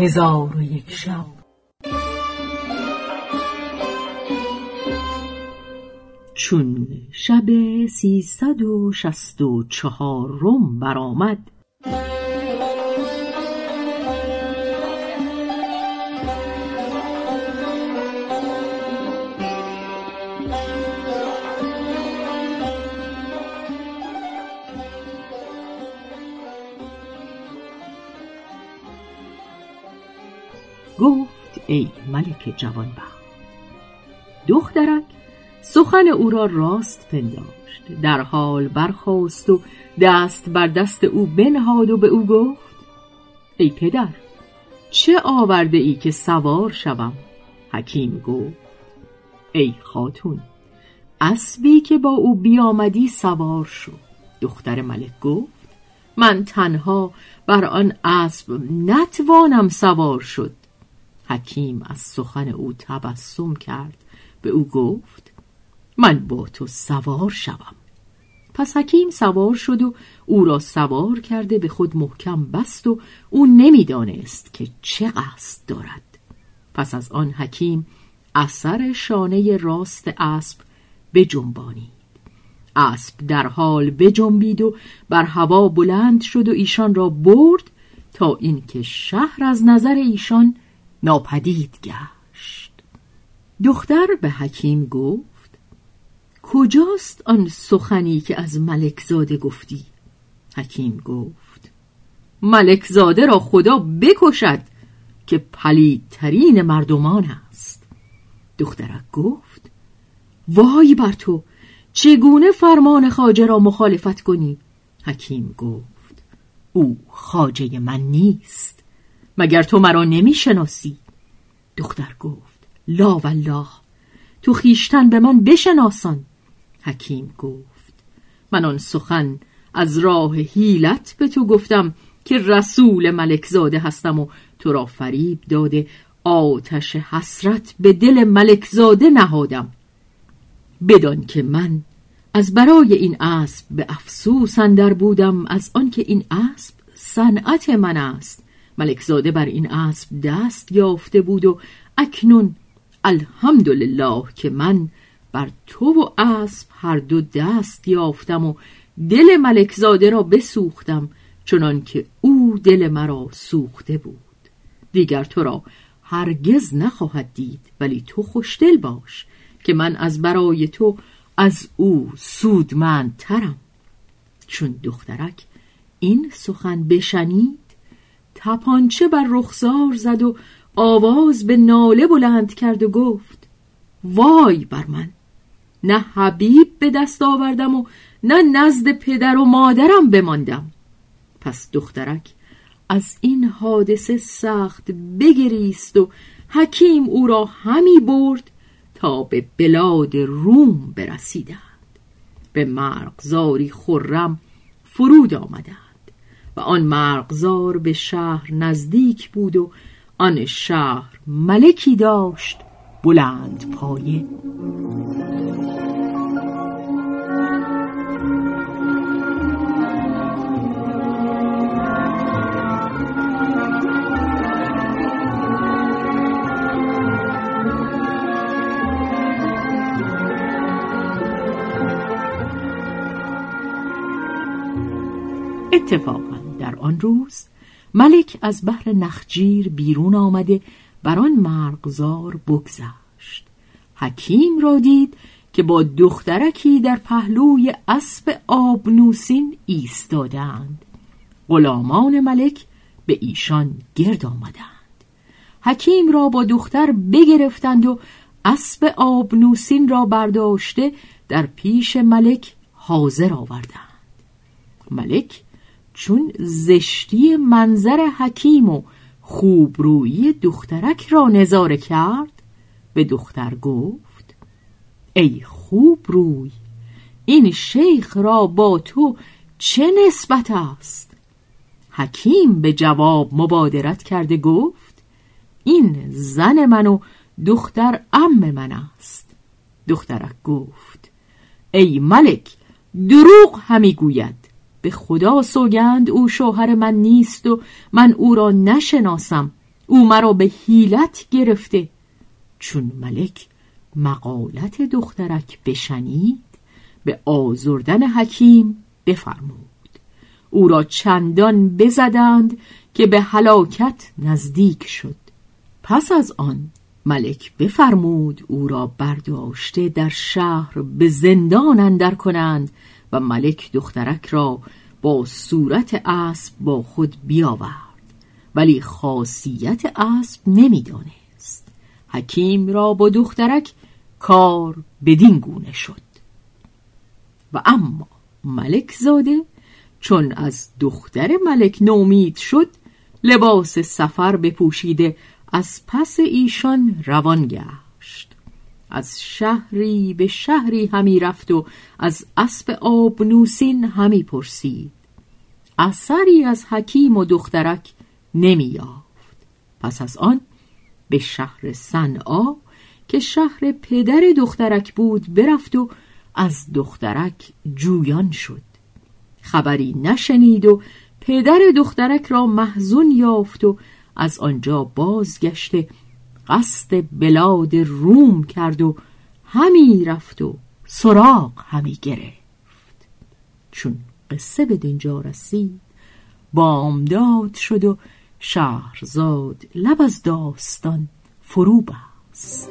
هزار و یک شب. چون شب سیصد و شست و چهارم برآمد ملک جوانبخت. دخترک سخن او را راست پنداشت در حال برخاست و دست بر دست او بنهاد و به او گفت ای پدر چه آورده ای که سوار شوم؟ حکیم گفت ای خاتون اسبی که با او بیامدی سوار شو. دختر ملک گفت من تنها بر آن اسب نتوانم سوار شد. حکیم از سخن او تبسم کرد. به او گفت من با تو سوار شوم. پس حکیم سوار شد و او را سوار کرده به خود محکم بست و او نمی‌دانست که چه قصد دارد. پس از آن حکیم اثر شانه راست اسب بجنبانید. اسب در حال بجنبید و بر هوا بلند شد و ایشان را برد تا اینکه شهر از نظر ایشان ناپدید گشت. دختر به حکیم گفت کجاست آن سخنی که از ملک زاده گفتی؟ حکیم گفت ملک زاده را خدا بکشد که پلیدترین مردمان است. دخترک گفت وای بر تو چگونه فرمان خاجه را مخالفت کنی؟ حکیم گفت او خاجه من نیست. مگر تو مرا نمی‌شناسی؟ دختر گفت لا والله تو خیشتن به من بشناسان. حکیم گفت من آن سخن از راه هیلت به تو گفتم که رسول ملکزاده هستم و تو را فریب داده آتش حسرت به دل ملکزاده نهادم. بدان که من از برای این اسب به افسوس اندر بودم از آنکه این اسب صنعت من است. ملکزاده بر این اسب دست یافته بود و اکنون الحمدلله که من بر تو و اسب هر دو دست یافتم و دل ملکزاده را بسوختم چنان که او دل مرا سوخته بود. دیگر تو را هرگز نخواهد دید ولی تو خوشدل باش که من از برای تو از او سودمندترم. چون دخترک این سخن بشنید تپانچه بر رخسار زد و آواز به ناله بلند کرد و گفت وای بر من! نه حبیب به دست آوردم و نه نزد پدر و مادرم بماندم. پس دخترک از این حادثه سخت بگریست و حکیم او را همی برد تا به بلاد روم برسیدند. به مرغزاری خرم فرود آمدند. و آن مرغزار به شهر نزدیک بود و آن شهر ملکی داشت بلند پایه. اتفاقا در آن روز ملک از بحر نخجیر بیرون آمده بر آن مرغزار بگذشت. حکیم را دید که با دخترکی در پهلوی اسب آبنوسین ایستادند. غلامان ملک به ایشان گرد آمدند. حکیم را با دختر بگرفتند و اسب آبنوسین را برداشته در پیش ملک حاضر آوردند. ملک چون زشتی منظر حکیم و خوبرویی دخترک را نظاره کرد به دختر گفت ای خوب روی این شیخ را با تو چه نسبت است؟ حکیم به جواب مبادرت کرده گفت این زن من و دختر ام من است. دخترک گفت ای ملک دروغ همی گوید. به خدا سوگند او شوهر من نیست و من او را نشناسم. او مرا به حیلت گرفته. چون ملک مقالت دخترک بشنید به آزردن حکیم بفرمود. او را چندان بزدند که به هلاکت نزدیک شد. پس از آن ملک بفرمود او را برداشته در شهر به زندان اندر کنند و ملک دخترک را با صورت اسب با خود بیاورد. ولی خاصیت اسب نمی‌دانست. حکیم را با دخترک کار بدین گونه شد. و اما ملک زاده چون از دختر ملک نومید شد لباس سفر بپوشیده از پس ایشان روان گشت. از شهری به شهری همی رفت و از اسب آبنوسین همی پرسید. اثری از حکیم و دخترک نمی یافت. پس از آن به شهر صنعا که شهر پدر دخترک بود برفت و از دخترک جویان شد. خبری نشنید و پدر دخترک را محزون یافت و از آنجا بازگشته قصد بلاد روم کرد و همی رفت و سراغ همی گرفت. چون قصه به دینجا رسید بامداد شد و شهرزاد لب از داستان فرو بست.